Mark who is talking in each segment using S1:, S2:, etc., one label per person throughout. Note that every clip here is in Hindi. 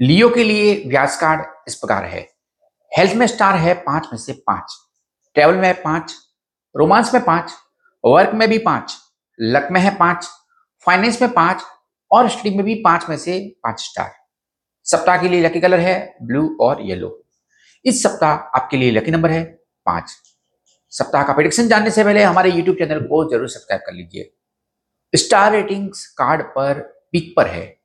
S1: लियो के लिए व्यास कार्ड इस प्रकार है। हेल्थ में स्टार है पाँच में से पाँच। ट्रेवल में पाँच। रोमांस में पाँच। वर्क में भी पाँच। लक में है पाँच। फाइनेंस में पाँच। और स्टडी में भी पाँच में से पाँच स्टार। सप्ताह के लिए लकी कलर है, ब्लू और येलो। इस सप्ताह आपके लिए लकी नंबर है पाँच। सप्ताह का प्रिडिक्शन जानने से पहले हमारे यूट्यूब चैनल को ज़रूर सब्सक्राइब कर लीजिए। स्टार रेटिंग्स कार्ड पर पीक पर है।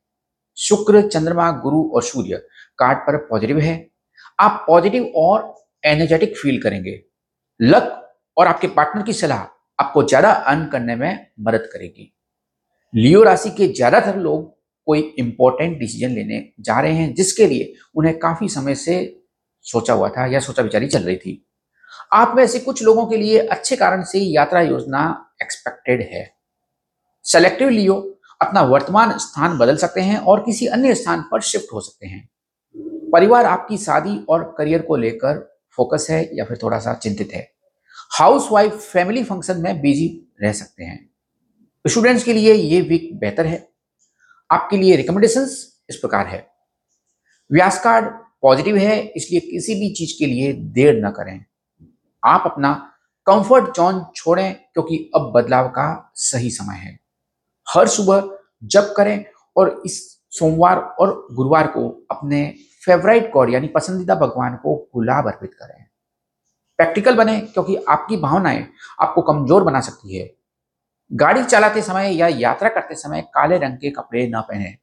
S1: शुक्र, चंद्रमा, गुरु और सूर्य कार्ड पर पॉजिटिव है। आप पॉजिटिव और एनर्जेटिक फील करेंगे। लक और आपके पार्टनर की सलाह आपको ज़्यादा अर्न करने में मदद करेगी। लियो राशि के ज़्यादातर लोग कोई इंपॉर्टेंट डिसीज़न लेने जा रहे हैं, जिसके लिए उन्हें काफ़ी समय से सोचा हुआ था या सोचा विचारी चल रही थी। आप में से कुछ लोगों के लिए अच्छे कारण से यात्रा योजना एक्सपेक्टेड है। सेलेक्टिव लियो अपना वर्तमान स्थान बदल सकते हैं और किसी अन्य स्थान पर शिफ्ट हो सकते हैं। परिवार आपकी शादी और करियर को लेकर फोकस है या फिर थोड़ा सा चिंतित है। हाउस वाइफ फैमिली फ़ंक्शन में बिज़ी रह सकते हैं। स्टूडेंट्स के लिए ये वीक बेहतर है। आपके लिए रिकमेंडेशन इस प्रकार है। व्यास कार्ड पॉजिटिव है, इसलिए किसी भी चीज़ के लिए देर न करें। आप अपना कंफर्ट जोन छोड़ें, क्योंकि अब बदलाव का सही समय है। हर सुबह जब करें और इस सोमवार और गुरुवार को अपने फेवराइट गॉड यानी पसंदीदा भगवान को गुलाब अर्पित करें। प्रैक्टिकल बने, क्योंकि आपकी भावनाएँ आपको कमज़ोर बना सकती है। गाड़ी चलाते समय या यात्रा करते समय काले रंग के कपड़े न पहने।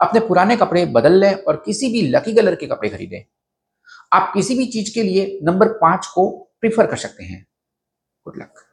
S1: अपने पुराने कपड़े बदल लें और किसी भी लकी कलर के कपड़े खरीदें। आप किसी भी चीज़ के लिए नंबर पाँच को प्रिफर कर सकते हैं। Good luck